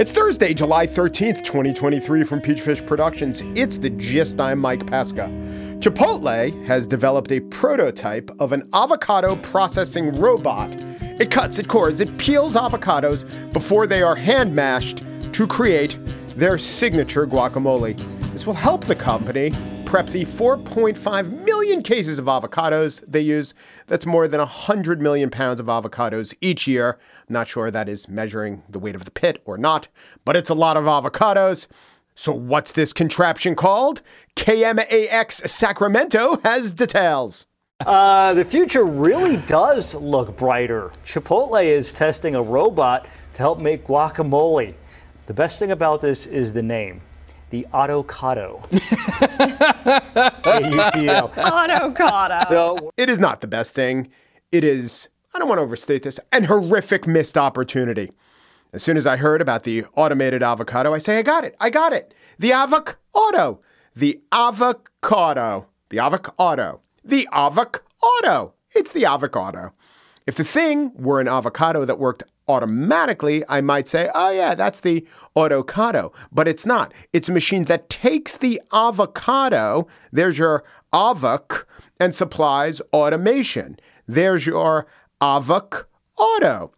It's Thursday, July 13th, 2023 from Peachfish Productions. It's the gist. I'm Mike Pesca. Chipotle has developed a prototype of an avocado processing robot. It cuts, it cores, it peels avocados before they are hand mashed to create their signature guacamole. This will help the company prep the 4.5 million cases of avocados they use. That's more than 100 million pounds of avocados each year. I'm not sure that is measuring the weight of the pit or not, but it's a lot of avocados. So, what's this contraption called? KMAX Sacramento has details. Uh, the future really does look brighter. Chipotle is testing a robot to help make guacamole. The best thing about this is the name the Autocado. Autocado. So It is not the best thing. It is, I don't want to overstate this, an horrific missed opportunity. As soon as I heard about the automated avocado, I say, I got it. I got it. The avocado. The avocado. The avocado. The avocado. It's the avocado. If the thing were an avocado that worked automatically, I might say, oh, yeah, that's the autocado. But it's not. It's a machine that takes the avocado, there's your avoc, and supplies automation. There's your avocado.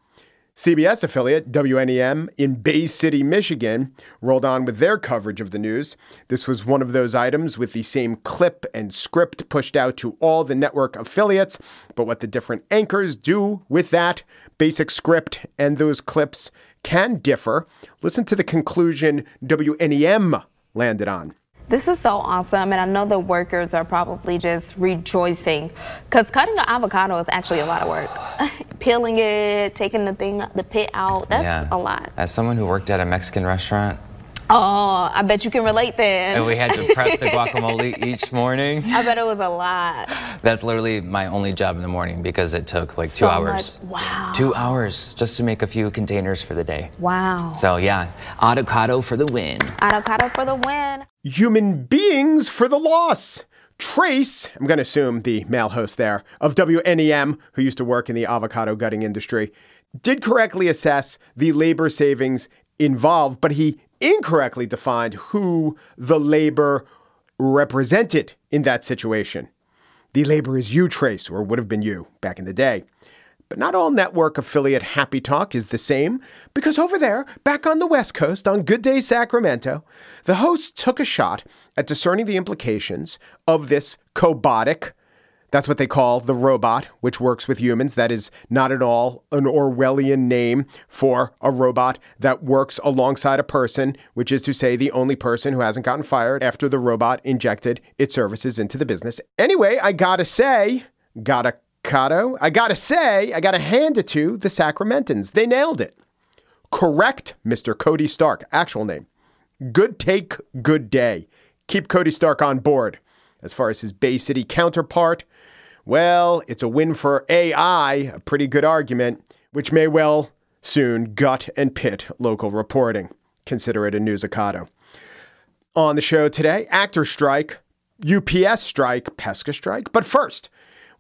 CBS affiliate WNEM in Bay City, Michigan, rolled on with their coverage of the news. This was one of those items with the same clip and script pushed out to all the network affiliates. But what the different anchors do with that basic script and those clips can differ. Listen to the conclusion WNEM landed on. This is so awesome, and I know the workers are probably just rejoicing because cutting an avocado is actually a lot of work. Peeling it, taking the thing, the pit out, that's Yeah. a lot. As someone who worked at a Mexican restaurant, Oh, I bet you can relate then. and we had to prep the guacamole each morning. I bet it was a lot. That's literally my only job in the morning because it took like two So hours. much- wow. Two hours just to make a few containers for the day. Wow. So yeah, avocado for the win. Avocado for the win. Human beings for the loss. Trace, I'm going to assume the male host there of WNEM, who used to work in the avocado gutting industry, did correctly assess the labor savings involved, but he incorrectly defined who the labor represented in that situation. The labor is you, Trace, or would have been you back in the day. But not all network affiliate Happy Talk is the same, because over there, back on the West Coast, on Good Day Sacramento, the host took a shot at discerning the implications of this cobotic. That's what they call the robot, which works with humans. That is not at all an Orwellian name for a robot that works alongside a person, which is to say, the only person who hasn't gotten fired after the robot injected its services into the business. Anyway, I gotta say, gotta Cotto, I gotta say, I gotta hand it to the Sacramentans. They nailed it. Correct, Mr. Cody Stark, actual name. Good take, good day. Keep Cody Stark on board. As far as his Bay City counterpart, well, it's a win for AI, a pretty good argument, which may well soon gut and pit local reporting. Consider it a newsicado. On the show today, actor strike, UPS strike, Pesca strike. But first,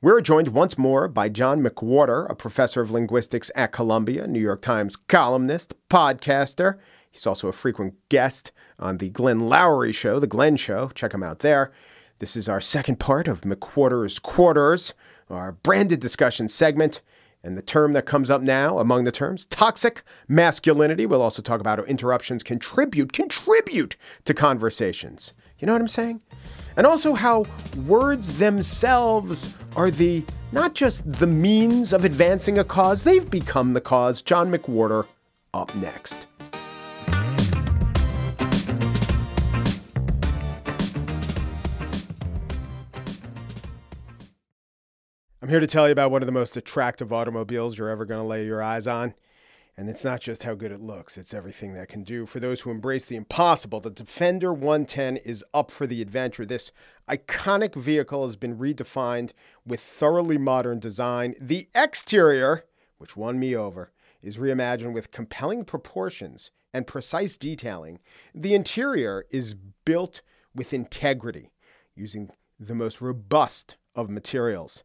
we're joined once more by John McWhorter, a professor of linguistics at Columbia, New York Times columnist, podcaster. He's also a frequent guest on the Glenn Loury Show, The Glenn Show. Check him out there. This is our second part of McWhorter's Quarters, our branded discussion segment And the term that comes up now among the terms, toxic masculinity. We'll also talk about how interruptions contribute, contribute to conversations. You know what I'm saying? And also how words themselves are the not just the means of advancing a cause, they've become the cause. John McWhorter up next. I'm here to tell you about one of the most attractive automobiles you're ever going to lay your eyes on. And it's not just how good it looks, it's everything that can do. For those who embrace the impossible, the Defender 110 is up for the adventure. This iconic vehicle has been redefined with thoroughly modern design. The exterior, which won me over, is reimagined with compelling proportions and precise detailing. The interior is built with integrity, using the most robust of materials.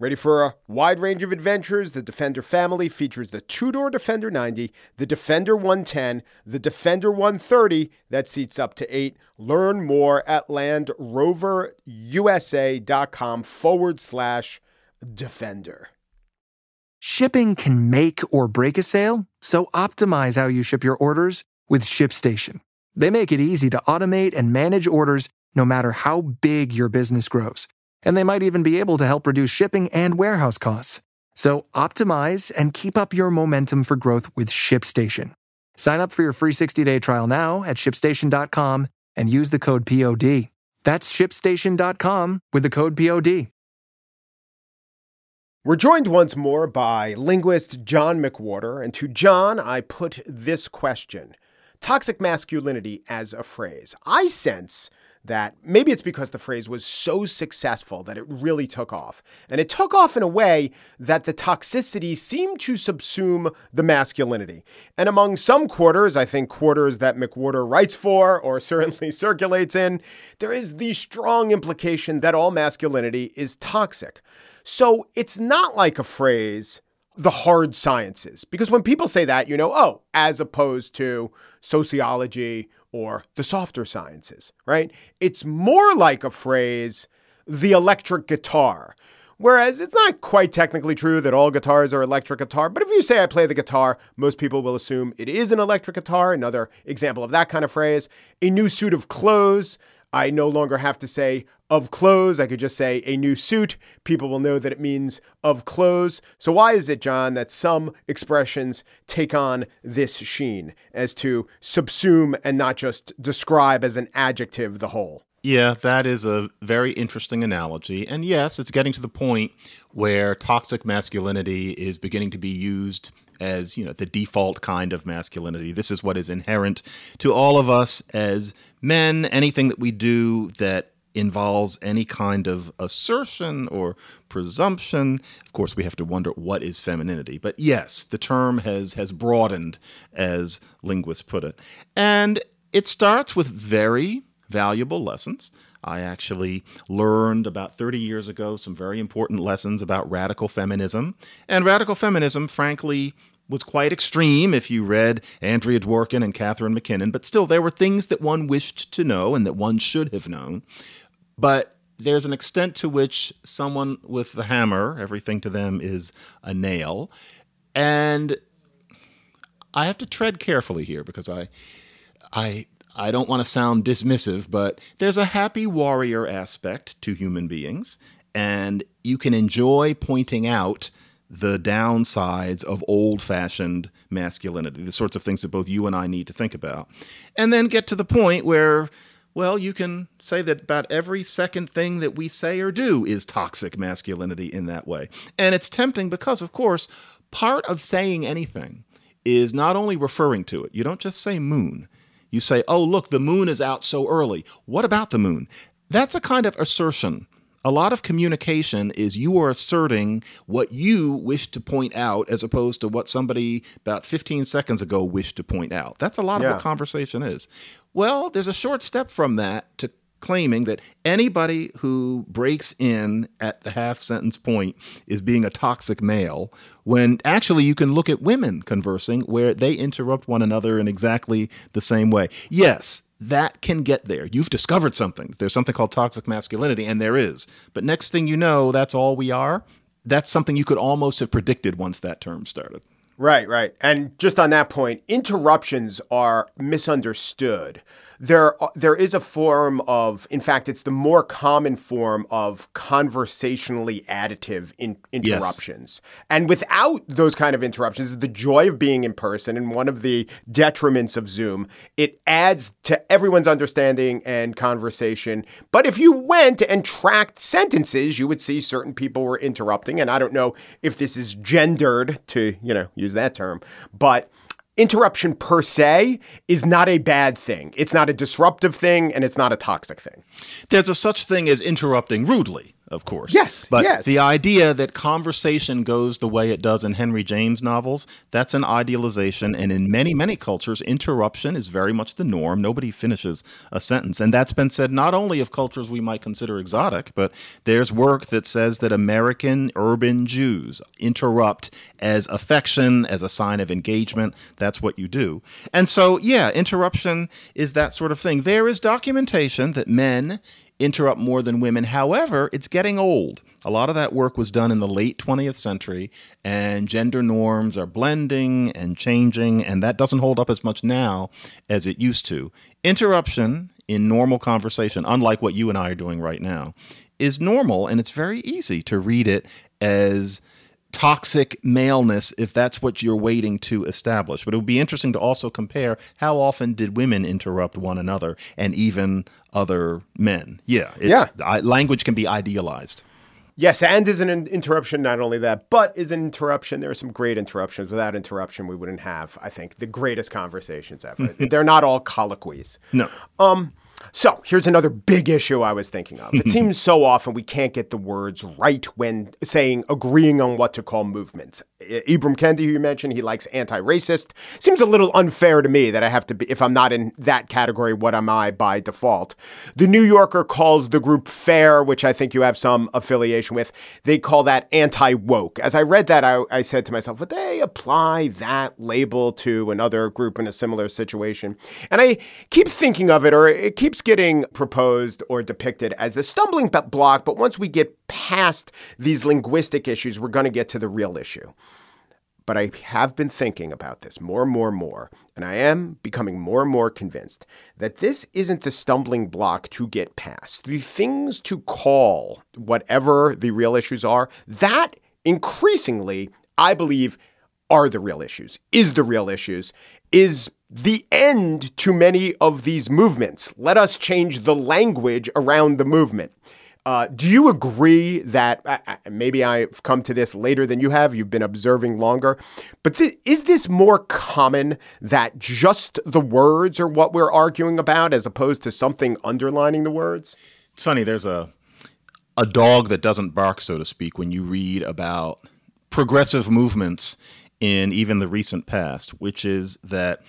Ready for a wide range of adventures? The Defender family features the two door Defender 90, the Defender 110, the Defender 130 that seats up to eight. Learn more at landroverusa.com forward slash Defender. Shipping can make or break a sale, so optimize how you ship your orders with ShipStation. They make it easy to automate and manage orders no matter how big your business grows and they might even be able to help reduce shipping and warehouse costs. So optimize and keep up your momentum for growth with ShipStation. Sign up for your free 60-day trial now at shipstation.com and use the code POD. That's shipstation.com with the code POD. We're joined once more by linguist John McWhorter, and to John, I put this question Toxic masculinity as a phrase. I sense that maybe it's because the phrase was so successful that it really took off. And it took off in a way that the toxicity seemed to subsume the masculinity. And among some quarters, I think quarters that McWhorter writes for or certainly circulates in, there is the strong implication that all masculinity is toxic. So it's not like a phrase the hard sciences. Because when people say that, you know, oh, as opposed to sociology or the softer sciences, right? It's more like a phrase, the electric guitar. Whereas it's not quite technically true that all guitars are electric guitar, but if you say I play the guitar, most people will assume it is an electric guitar. Another example of that kind of phrase. A new suit of clothes. I no longer have to say of clothes. I could just say a new suit. People will know that it means of clothes. So, why is it, John, that some expressions take on this sheen as to subsume and not just describe as an adjective the whole? Yeah, that is a very interesting analogy. And yes, it's getting to the point where toxic masculinity is beginning to be used as you know the default kind of masculinity. This is what is inherent to all of us as men. Anything that we do that involves any kind of assertion or presumption. Of course, we have to wonder what is femininity. But yes, the term has has broadened, as linguists put it, and it starts with very valuable lessons. I actually learned about 30 years ago some very important lessons about radical feminism. And radical feminism, frankly, was quite extreme if you read Andrea Dworkin and Catharine MacKinnon, but still, there were things that one wished to know and that one should have known. But there's an extent to which someone with the hammer, everything to them is a nail. And I have to tread carefully here because I I I don't want to sound dismissive, but there's a happy warrior aspect to human beings, and you can enjoy pointing out the downsides of old fashioned masculinity, the sorts of things that both you and I need to think about. And then get to the point where well, you can say that about every second thing that we say or do is toxic masculinity in that way. And it's tempting because, of course, part of saying anything is not only referring to it. You don't just say moon. You say, oh, look, the moon is out so early. What about the moon? That's a kind of assertion A lot of communication is you are asserting what you wish to point out as opposed to what somebody about 15 seconds ago wished to point out. That's a lot of what conversation is. Well, there's a short step from that to claiming that anybody who breaks in at the half sentence point is being a toxic male when actually you can look at women conversing where they interrupt one another in exactly the same way. Yes, that can get there. You've discovered something. There's something called toxic masculinity, and there is. But next thing you know, that's all we are. That's something you could almost have predicted once that term started. Right, right. And just on that point, interruptions are misunderstood. There, there is a form of, in fact, it's the more common form of conversationally additive in, interruptions. And without those kind of interruptions, the joy of being in person and one of the detriments of Zoom, it adds to everyone's understanding and conversation. But if you went and tracked sentences, you would see certain people were interrupting. And I don't know if this is gendered to, you know, use that term, but interruption per se is not a bad thing. It's not a disruptive thing and it's not a toxic thing. There's a such thing as interrupting rudely, of course. Yes, But yes. the idea that conversation goes the way it does in Henry James novels, that's an idealization. And in many, many cultures, interruption is very much the norm. Nobody finishes a sentence. And that's been said not only of cultures we might consider exotic, but there's work that says that American urban Jews interrupt as affection, as a sign of engagement. That's what you do. And so, yeah, interruption is that sort of thing. There is documentation that men interrupt more than women. However, it's getting old. A lot of that work was done in the late 20th century, and gender norms are blending and changing, and that doesn't hold up as much now as it used to. Interruption in normal conversation, unlike what you and I are doing right now, is normal, and it's very easy to read it as toxic maleness if that's what you're waiting to establish. But it would be interesting to also compare how often did women interrupt one another and even other men. Yeah, it's, Yeah. I, language can be idealized. Yes, and is an in- interruption. Not only that, but is an interruption. There are some great interruptions. Without interruption, we wouldn't have, I think, the greatest conversations ever. They're not all colloquies. No. Um, so here's another big issue I was thinking of. It seems so often we can't get the words right when saying agreeing on what to call movements. Ibram Kendi, who you mentioned, he likes anti-racist. Seems a little unfair to me that I have to be, if I'm not in that category, what am I by default? The New Yorker calls the group FAIR, which I think you have some affiliation with. They call that anti-woke. As I read that, I, I said to myself, would they apply that label to another group in a similar situation? And I keep thinking of it, or it keeps getting proposed or depicted as the stumbling block. But once we get past these linguistic issues, we're going to get to the real issue. But I have been thinking about this more and more and more, and I am becoming more and more convinced that this isn't the stumbling block to get past. The things to call whatever the real issues are, that increasingly, I believe, are the real issues, is the real issues, is the end to many of these movements. Let us change the language around the movement. Uh, do you agree that uh, uh, maybe I've come to this later than you have? You've been observing longer, but th- is this more common that just the words are what we're arguing about as opposed to something underlining the words? It's funny. There's a a dog that doesn't bark, so to speak, when you read about progressive movements in even the recent past, which is that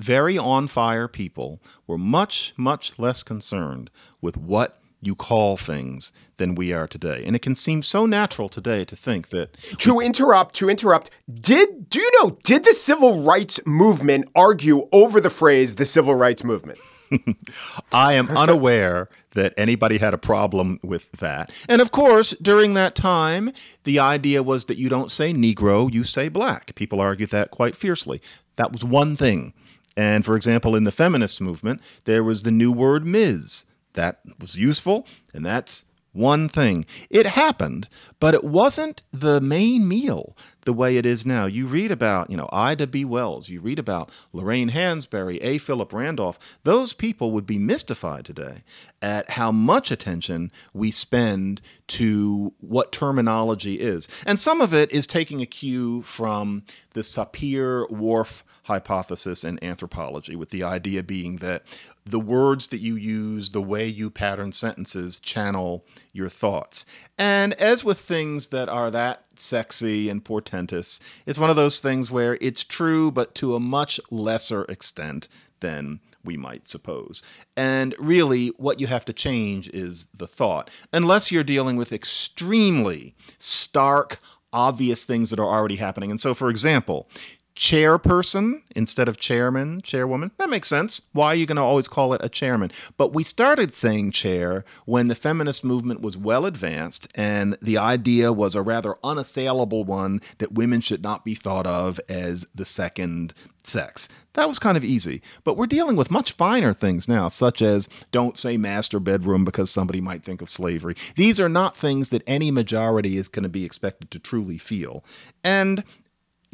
very on fire people were much, much less concerned with what you call things than we are today. And it can seem so natural today to think that To interrupt, to interrupt, did do you know, did the civil rights movement argue over the phrase the civil rights movement? I am unaware that anybody had a problem with that. And of course, during that time, the idea was that you don't say Negro, you say black. People argued that quite fiercely. That was one thing. And for example, in the feminist movement, there was the new word Ms. That was useful, and that's one thing. It happened, but it wasn't the main meal the way it is now. You read about, you know, Ida B. Wells, you read about Lorraine Hansberry, A. Philip Randolph. Those people would be mystified today at how much attention we spend to what terminology is. And some of it is taking a cue from the Sapir Whorf hypothesis in anthropology, with the idea being that the words that you use, the way you pattern sentences, channel your thoughts. And as with things that are that sexy and portentous, it's one of those things where it's true, but to a much lesser extent than we might suppose. And really, what you have to change is the thought, unless you're dealing with extremely stark, obvious things that are already happening. And so, for example, chairperson instead of chairman, chairwoman. That makes sense. Why are you going to always call it a chairman? But we started saying chair when the feminist movement was well advanced and the idea was a rather unassailable one that women should not be thought of as the second sex. That was kind of easy. But we're dealing with much finer things now, such as don't say master bedroom because somebody might think of slavery. These are not things that any majority is going to be expected to truly feel. And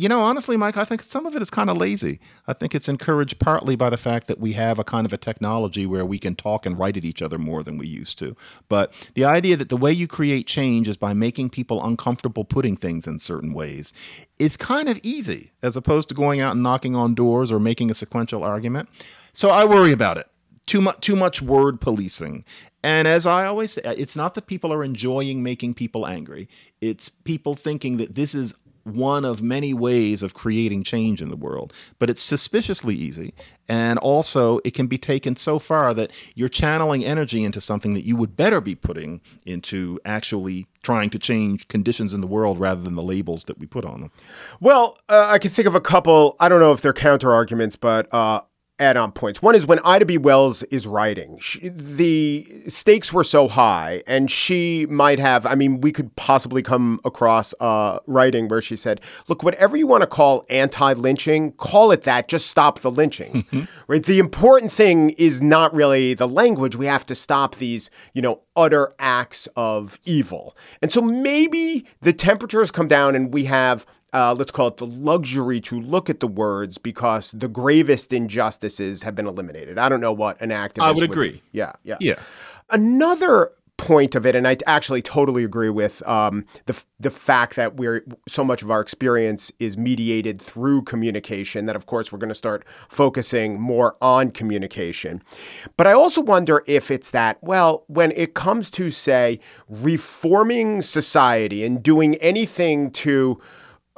you know, honestly, Mike, I think some of it is kind of lazy. I think it's encouraged partly by the fact that we have a kind of a technology where we can talk and write at each other more than we used to. But the idea that the way you create change is by making people uncomfortable putting things in certain ways is kind of easy as opposed to going out and knocking on doors or making a sequential argument. So I worry about it. Too much too much word policing. And as I always say, it's not that people are enjoying making people angry. It's people thinking that this is one of many ways of creating change in the world, but it's suspiciously easy. And also, it can be taken so far that you're channeling energy into something that you would better be putting into actually trying to change conditions in the world rather than the labels that we put on them. Well, uh, I can think of a couple. I don't know if they're counter arguments, but uh, add on points. One is when Ida B. Wells is writing, she, the stakes were so high, and she might have, I mean, we could possibly come across uh, writing where she said, Look, whatever you want to call anti lynching, call it that, just stop the lynching. right? The important thing is not really the language. We have to stop these, you know, utter acts of evil. And so maybe the temperatures come down and we have uh, let's call it the luxury to look at the words because the gravest injustices have been eliminated. I don't know what an activist. I would agree. Would, yeah, yeah, yeah. Another point of it, and I actually totally agree with um, the the fact that we're so much of our experience is mediated through communication. That of course we're going to start focusing more on communication, but I also wonder if it's that well when it comes to say reforming society and doing anything to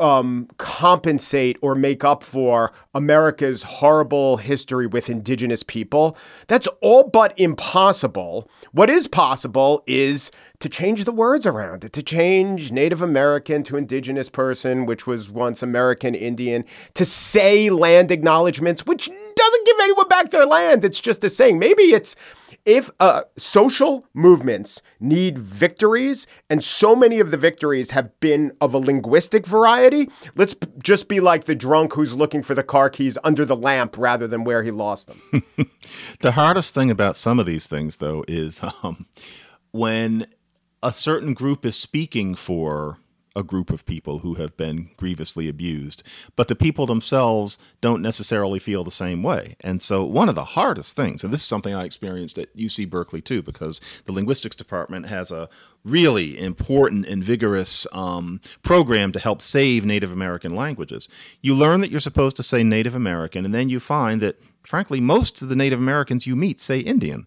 um, compensate or make up for America's horrible history with indigenous people. That's all but impossible. What is possible is to change the words around it, to change Native American to indigenous person, which was once American Indian, to say land acknowledgments, which doesn't give anyone back their land. It's just a saying. Maybe it's if uh, social movements need victories, and so many of the victories have been of a linguistic variety, let's p- just be like the drunk who's looking for the car keys under the lamp rather than where he lost them. the hardest thing about some of these things, though, is um, when a certain group is speaking for a group of people who have been grievously abused, but the people themselves don't necessarily feel the same way. And so, one of the hardest things, and this is something I experienced at UC Berkeley too, because the linguistics department has a really important and vigorous um, program to help save Native American languages. You learn that you're supposed to say Native American, and then you find that, frankly, most of the Native Americans you meet say Indian.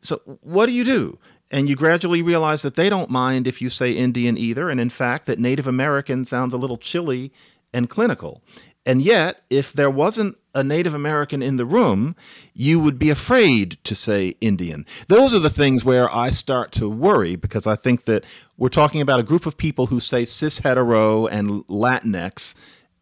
So, what do you do? And you gradually realize that they don't mind if you say Indian either. And in fact, that Native American sounds a little chilly and clinical. And yet, if there wasn't a Native American in the room, you would be afraid to say Indian. Those are the things where I start to worry because I think that we're talking about a group of people who say cis hetero and Latinx,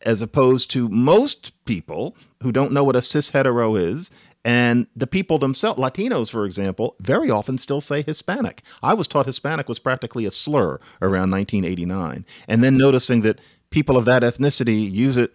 as opposed to most people who don't know what a cis hetero is and the people themselves, Latinos, for example, very often still say Hispanic. I was taught Hispanic was practically a slur around 1989. And then noticing that people of that ethnicity use it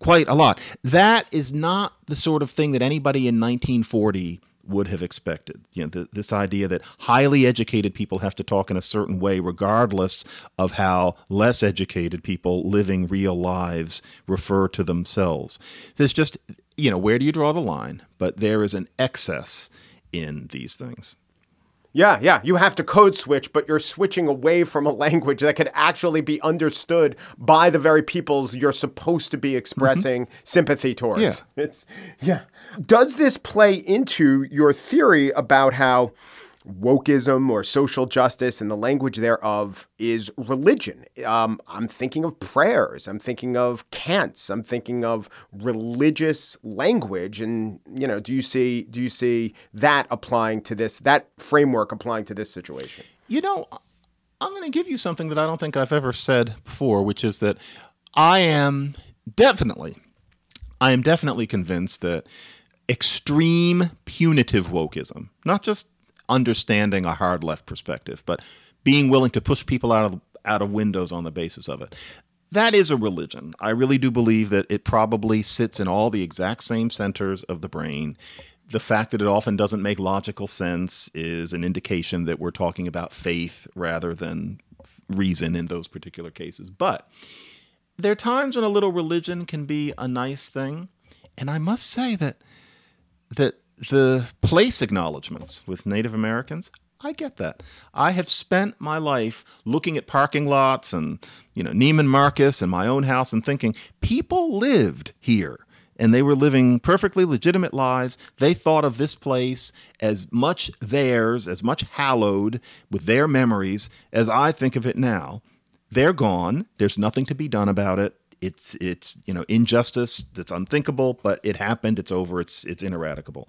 quite a lot. That is not the sort of thing that anybody in 1940 would have expected. You know, th- this idea that highly educated people have to talk in a certain way, regardless of how less educated people living real lives refer to themselves. There's just, you know, where do you draw the line? But there is an excess in these things. Yeah, yeah. You have to code switch, but you're switching away from a language that could actually be understood by the very peoples you're supposed to be expressing mm-hmm. sympathy towards. Yeah. It's yeah. Does this play into your theory about how wokeism or social justice and the language thereof is religion. Um, I'm thinking of prayers. I'm thinking of cants. I'm thinking of religious language. And you know, do you see do you see that applying to this that framework applying to this situation? You know, I'm going to give you something that I don't think I've ever said before, which is that I am definitely, I am definitely convinced that extreme punitive wokeism, not just understanding a hard left perspective, but being willing to push people out of out of windows on the basis of it. That is a religion. I really do believe that it probably sits in all the exact same centers of the brain. The fact that it often doesn't make logical sense is an indication that we're talking about faith rather than reason in those particular cases. But there are times when a little religion can be a nice thing. And I must say that that the place acknowledgments with Native Americans, I get that. I have spent my life looking at parking lots and, you know, Neiman Marcus and my own house and thinking people lived here and they were living perfectly legitimate lives. They thought of this place as much theirs, as much hallowed with their memories as I think of it now. They're gone. There's nothing to be done about it it's it's you know injustice that's unthinkable, but it happened. It's over. It's it's ineradicable.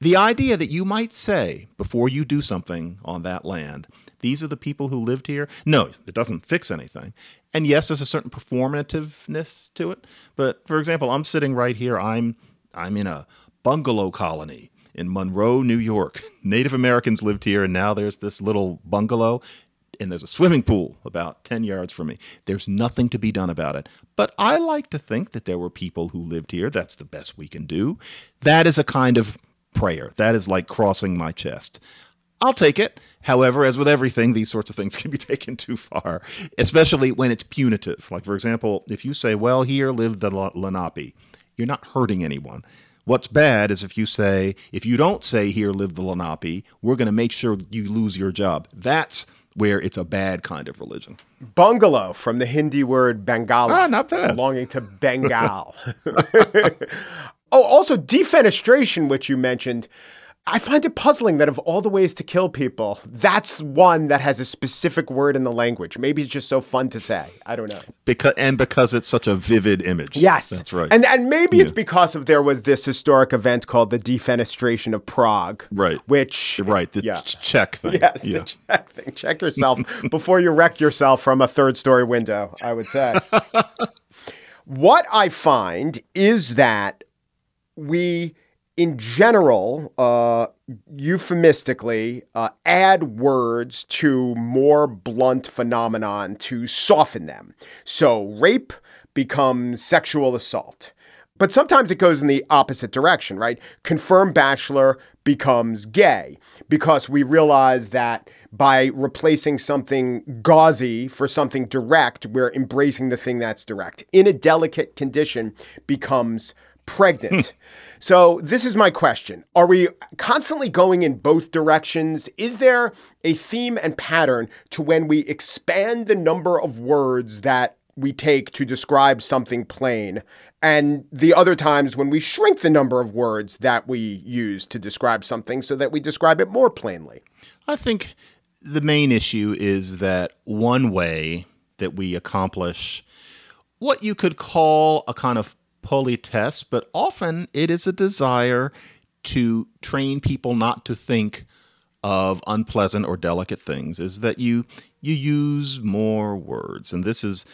The idea that you might say before you do something on that land, these are the people who lived here. No, it doesn't fix anything. And yes, there's a certain performativeness to it. But for example, I'm sitting right here. I'm I'm in a bungalow colony in Monroe, New York. Native Americans lived here, and now there's this little bungalow and there's a swimming pool about 10 yards from me. There's nothing to be done about it. But I like to think that there were people who lived here. That's the best we can do. That is a kind of prayer. That is like crossing my chest. I'll take it. However, as with everything, these sorts of things can be taken too far, especially when it's punitive. Like, for example, if you say, well, here lived the Lenape, you're not hurting anyone. What's bad is if you say, if you don't say here lived the Lenape, we're going to make sure you lose your job. That's where it's a bad kind of religion. Bungalow from the Hindi word Bengala. Ah, not bad. Belonging to Bengal. oh, also defenestration, which you mentioned. I find it puzzling that of all the ways to kill people, that's one that has a specific word in the language. Maybe it's just so fun to say. I don't know. Because and because it's such a vivid image. Yes, that's right. And and maybe yeah. it's because of there was this historic event called the defenestration of Prague. Right. Which right the yeah. Czech thing. Yes, yeah. the Czech thing. Check yourself before you wreck yourself from a third story window. I would say. what I find is that we in general, uh, euphemistically, uh, add words to more blunt phenomenon to soften them. So rape becomes sexual assault. But sometimes it goes in the opposite direction, right? Confirmed bachelor becomes gay because we realize that by replacing something gauzy for something direct, we're embracing the thing that's direct. In a delicate condition becomes pregnant. Hmm. so, this is my question. Are we constantly going in both directions? Is there a theme and pattern to when we expand the number of words that we take to describe something plain, and the other times when we shrink the number of words that we use to describe something so that we describe it more plainly? I think the main issue is that one way that we accomplish what you could call a kind of politesse, but often it is a desire to train people not to think of unpleasant or delicate things is that you you use more words. And this is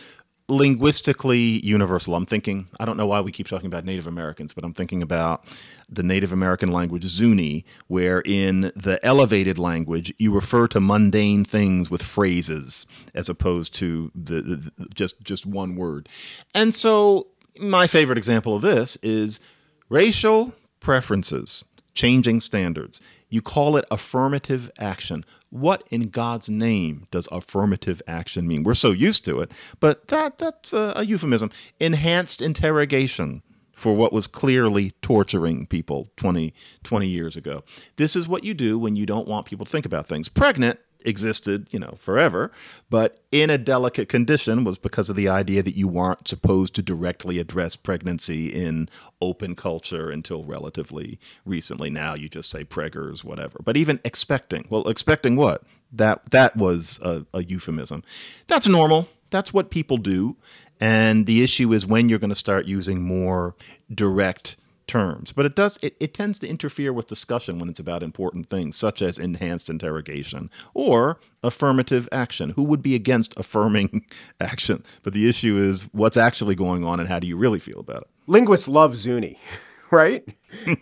linguistically universal. I'm thinking i don't know why we keep talking about native americans but i'm thinking about the native american language zuni where in the elevated language you refer to mundane things with phrases as opposed to the, the just just one word. And so my favorite example of this is racial preferences changing standards. You call it affirmative action. What in God's name does affirmative action mean? We're so used to it, but that that's a, a euphemism. Enhanced interrogation for what was clearly torturing people 20, 20 years ago. This is what you do when you don't want people to think about things. Pregnant existed, you know, forever, but in a delicate condition was because of the idea that you weren't supposed to directly address pregnancy in open culture until relatively recently. Now you just say preggers, whatever. But even expecting, well, expecting what? That that was a, a euphemism. That's normal. That's what people do. And the issue is when you're going to start using more direct terms. But it does it, it tends to interfere with discussion when it's about important things, such as enhanced interrogation or affirmative action. Who would be against affirming action? But the issue is what's actually going on and how do you really feel about it? Linguists love Zuni. Right?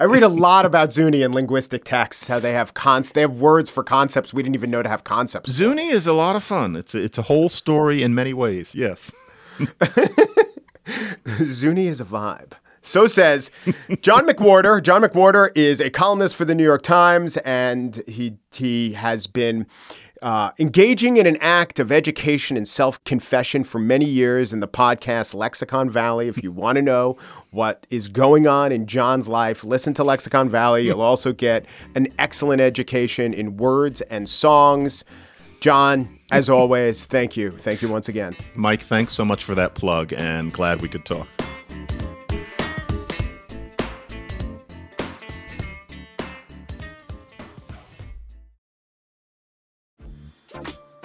I read a lot about Zuni in linguistic texts, how they have cons they have words for concepts we didn't even know to have concepts. Zuni is a lot of fun. It's a, it's a whole story in many ways. Yes. Zuni is a vibe. So says John McWhorter. John McWhorter is a columnist for the New York Times, and he he has been uh, engaging in an act of education and self confession for many years in the podcast Lexicon Valley. If you want to know what is going on in John's life, listen to Lexicon Valley. You'll also get an excellent education in words and songs. John, as always, thank you. Thank you once again. Mike, thanks so much for that plug and glad we could talk.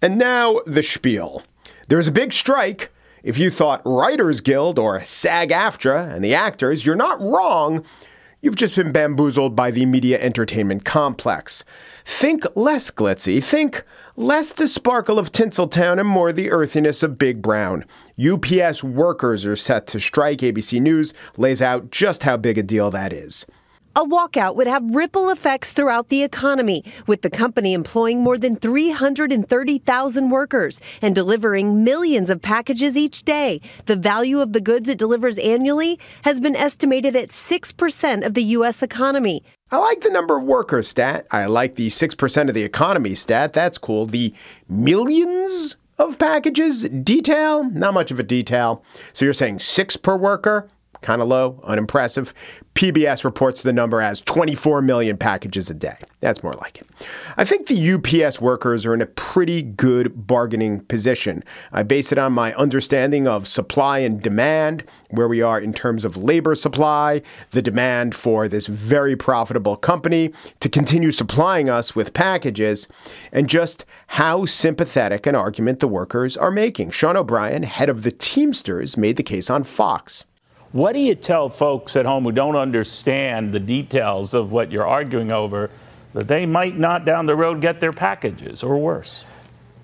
And now the spiel. There's a big strike. If you thought Writers Guild or SAG AFTRA and the actors, you're not wrong. You've just been bamboozled by the media entertainment complex. Think less glitzy, think less the sparkle of Tinseltown and more the earthiness of Big Brown. UPS workers are set to strike. ABC News lays out just how big a deal that is. A walkout would have ripple effects throughout the economy, with the company employing more than 330,000 workers and delivering millions of packages each day. The value of the goods it delivers annually has been estimated at 6% of the U.S. economy. I like the number of workers stat. I like the 6% of the economy stat. That's cool. The millions of packages detail, not much of a detail. So you're saying six per worker? Kind of low, unimpressive. PBS reports the number as 24 million packages a day. That's more like it. I think the UPS workers are in a pretty good bargaining position. I base it on my understanding of supply and demand, where we are in terms of labor supply, the demand for this very profitable company to continue supplying us with packages, and just how sympathetic an argument the workers are making. Sean O'Brien, head of the Teamsters, made the case on Fox. What do you tell folks at home who don't understand the details of what you're arguing over that they might not down the road get their packages or worse?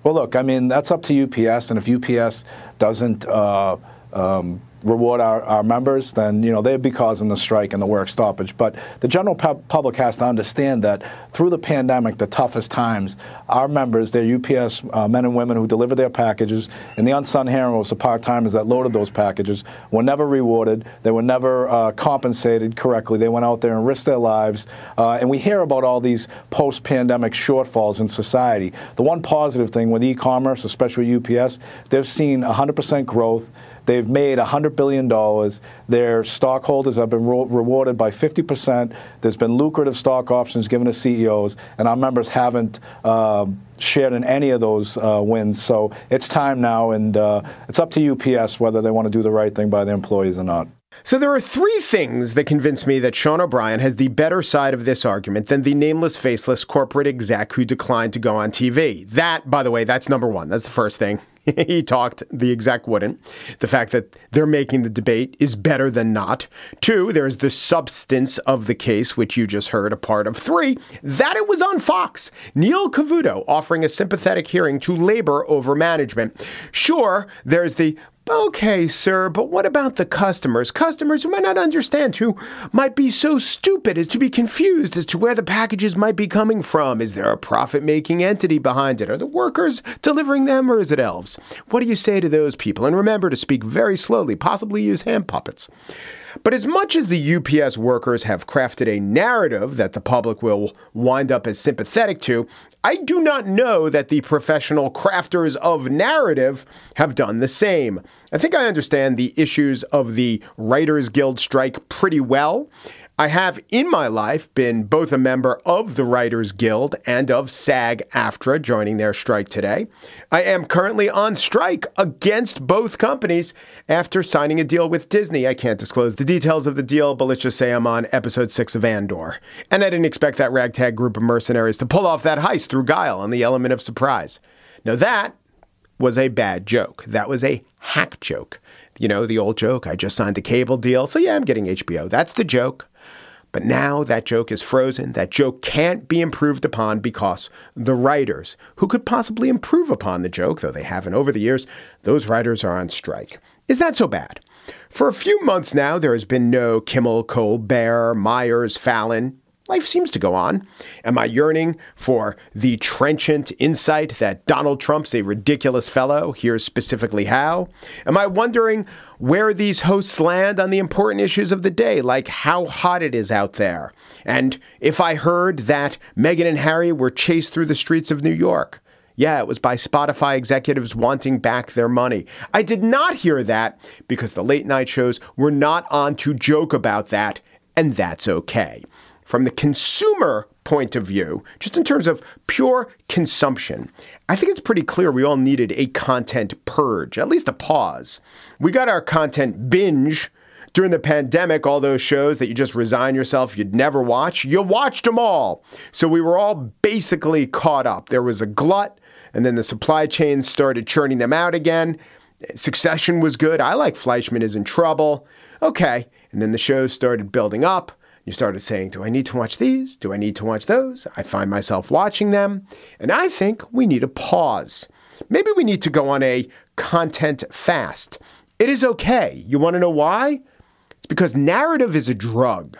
Well, look, I mean, that's up to UPS, and if UPS doesn't uh, um, reward our, our members, then you know they'd be causing the strike and the work stoppage. But the general public has to understand that through the pandemic, the toughest times, our members, their UPS uh, men and women who deliver their packages, and the unsung heroes, the part-timers that loaded those packages, were never rewarded. They were never uh, compensated correctly. They went out there and risked their lives. Uh, and we hear about all these post-pandemic shortfalls in society. The one positive thing with e-commerce, especially UPS, they've seen 100% growth. They've made $100 billion. Their stockholders have been re- rewarded by 50%. There's been lucrative stock options given to CEOs, and our members haven't uh, shared in any of those uh, wins. So it's time now, and uh, it's up to UPS whether they want to do the right thing by their employees or not. So there are three things that convince me that Sean O'Brien has the better side of this argument than the nameless, faceless corporate exec who declined to go on TV. That, by the way, that's number one. That's the first thing. he talked, the exec wouldn't. The fact that they're making the debate is better than not. Two, there's the substance of the case, which you just heard a part of. Three, that it was on Fox. Neil Cavuto offering a sympathetic hearing to labor over management. Sure, there's the Okay, sir, but what about the customers? Customers who might not understand, who might be so stupid as to be confused as to where the packages might be coming from. Is there a profit making entity behind it? Are the workers delivering them, or is it elves? What do you say to those people? And remember to speak very slowly, possibly use hand puppets. But as much as the UPS workers have crafted a narrative that the public will wind up as sympathetic to, I do not know that the professional crafters of narrative have done the same. I think I understand the issues of the Writers Guild strike pretty well. I have in my life been both a member of the Writers Guild and of SAG AFTRA, joining their strike today. I am currently on strike against both companies after signing a deal with Disney. I can't disclose the details of the deal, but let's just say I'm on episode six of Andor. And I didn't expect that ragtag group of mercenaries to pull off that heist through guile and the element of surprise. Now, that was a bad joke. That was a hack joke. You know, the old joke I just signed a cable deal, so yeah, I'm getting HBO. That's the joke. But now that joke is frozen. That joke can't be improved upon because the writers, who could possibly improve upon the joke, though they haven't over the years, those writers are on strike. Is that so bad? For a few months now, there has been no Kimmel, Colbert, Meyers, Fallon, Life seems to go on. Am I yearning for the trenchant insight that Donald Trump's a ridiculous fellow? Here's specifically how. Am I wondering where these hosts land on the important issues of the day, like how hot it is out there? And if I heard that Meghan and Harry were chased through the streets of New York? Yeah, it was by Spotify executives wanting back their money. I did not hear that because the late night shows were not on to joke about that, and that's okay from the consumer point of view, just in terms of pure consumption, I think it's pretty clear we all needed a content purge, at least a pause. We got our content binge during the pandemic, all those shows that you just resign yourself you'd never watch, you watched them all. So we were all basically caught up. There was a glut, and then the supply chain started churning them out again. Succession was good. I like Fleishman is in trouble. Okay. And then the shows started building up. You started saying, Do I need to watch these? Do I need to watch those? I find myself watching them. And I think we need a pause. Maybe we need to go on a content fast. It is okay. You want to know why? It's because narrative is a drug.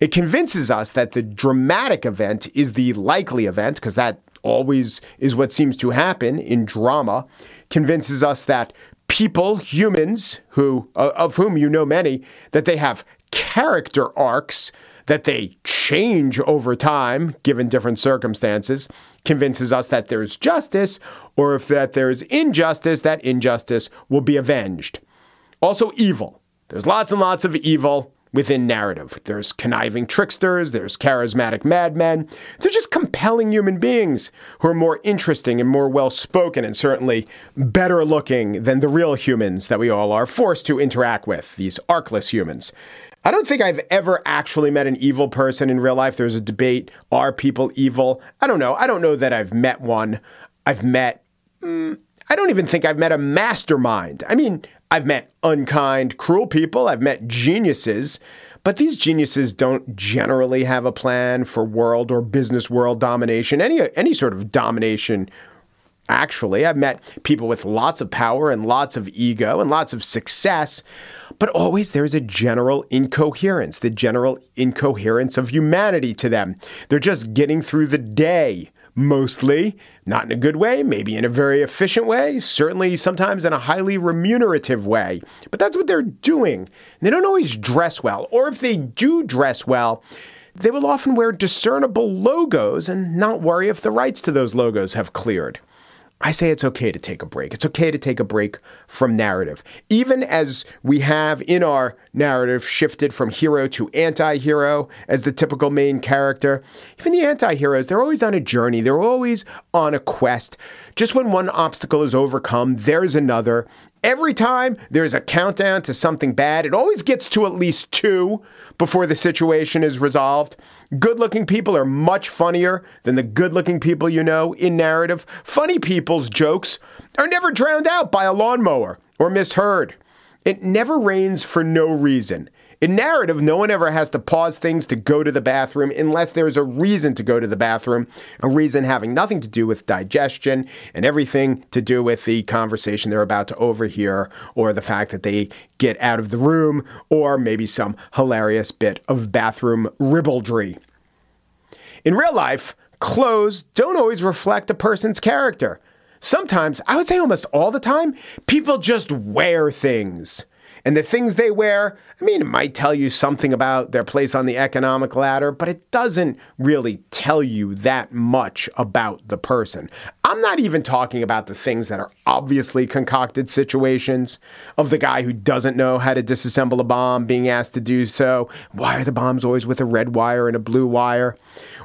It convinces us that the dramatic event is the likely event, because that always is what seems to happen in drama. Convinces us that people, humans, who uh, of whom you know many, that they have character arcs that they change over time given different circumstances convinces us that there's justice or if that there's injustice that injustice will be avenged. Also evil. There's lots and lots of evil within narrative. There's conniving tricksters there's charismatic madmen. They're just compelling human beings who are more interesting and more well spoken and certainly better looking than the real humans that we all are forced to interact with these arcless humans I don't think I've ever actually met an evil person in real life. There's a debate are people evil? I don't know. I don't know that I've met one. I've met, mm, I don't even think I've met a mastermind. I mean, I've met unkind, cruel people, I've met geniuses. But these geniuses don't generally have a plan for world or business world domination, any any sort of domination actually. I've met people with lots of power and lots of ego and lots of success, but always there's a general incoherence, the general incoherence of humanity to them. They're just getting through the day. Mostly, not in a good way, maybe in a very efficient way, certainly sometimes in a highly remunerative way. But that's what they're doing. They don't always dress well, or if they do dress well, they will often wear discernible logos and not worry if the rights to those logos have cleared. I say it's okay to take a break. It's okay to take a break from narrative. Even as we have in our narrative shifted from hero to anti hero as the typical main character, even the anti heroes, they're always on a journey, they're always on a quest. Just when one obstacle is overcome, there's another. Every time there's a countdown to something bad, it always gets to at least two before the situation is resolved. Good looking people are much funnier than the good looking people you know in narrative. Funny people's jokes are never drowned out by a lawnmower or misheard. It never rains for no reason. In narrative, no one ever has to pause things to go to the bathroom unless there's a reason to go to the bathroom, a reason having nothing to do with digestion and everything to do with the conversation they're about to overhear or the fact that they get out of the room or maybe some hilarious bit of bathroom ribaldry. In real life, clothes don't always reflect a person's character. Sometimes, I would say almost all the time, people just wear things. And the things they wear, I mean, it might tell you something about their place on the economic ladder, but it doesn't really tell you that much about the person. I'm not even talking about the things that are obviously concocted situations of the guy who doesn't know how to disassemble a bomb being asked to do so. Why are the bombs always with a red wire and a blue wire?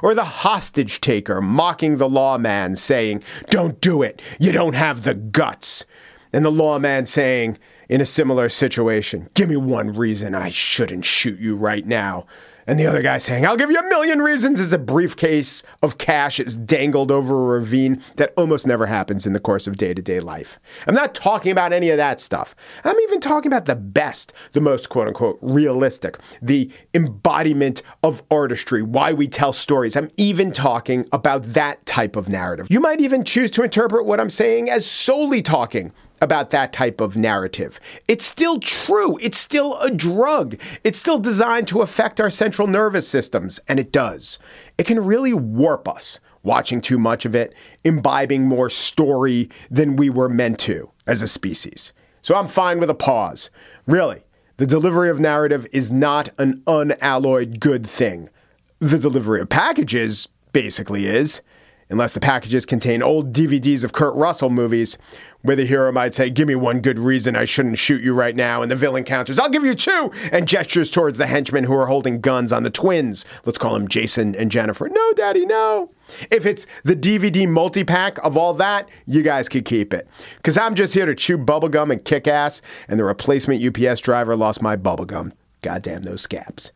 Or the hostage taker mocking the lawman saying, Don't do it, you don't have the guts. And the lawman saying, in a similar situation. Give me one reason I shouldn't shoot you right now. And the other guy saying, I'll give you a million reasons as a briefcase of cash is dangled over a ravine that almost never happens in the course of day to day life. I'm not talking about any of that stuff. I'm even talking about the best, the most quote unquote realistic, the embodiment of artistry, why we tell stories. I'm even talking about that type of narrative. You might even choose to interpret what I'm saying as solely talking about that type of narrative. It's still true. It's still a drug. It's still designed to affect our central nervous systems, and it does. It can really warp us watching too much of it, imbibing more story than we were meant to as a species. So I'm fine with a pause. Really, the delivery of narrative is not an unalloyed good thing. The delivery of packages basically is unless the packages contain old DVDs of Kurt Russell movies, where the hero might say, Give me one good reason I shouldn't shoot you right now. And the villain counters, I'll give you two, and gestures towards the henchmen who are holding guns on the twins. Let's call them Jason and Jennifer. No, Daddy, no. If it's the DVD multi pack of all that, you guys could keep it. Because I'm just here to chew bubblegum and kick ass, and the replacement UPS driver lost my bubblegum. Goddamn those scabs.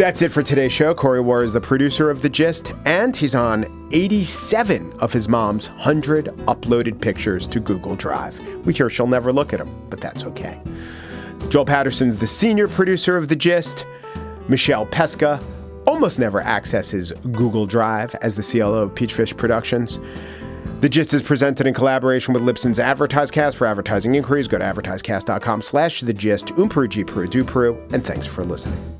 That's it for today's show. Corey Wara is the producer of The Gist, and he's on 87 of his mom's 100 uploaded pictures to Google Drive. We hear she'll never look at them, but that's okay. Joel Patterson's the senior producer of The Gist. Michelle Pesca almost never accesses Google Drive as the CLO of Peachfish Productions. The Gist is presented in collaboration with Libsyn's AdvertiseCast. For advertising inquiries, go to advertisecast.com slash the gist. Umperu, G Peru, Du Peru, and thanks for listening.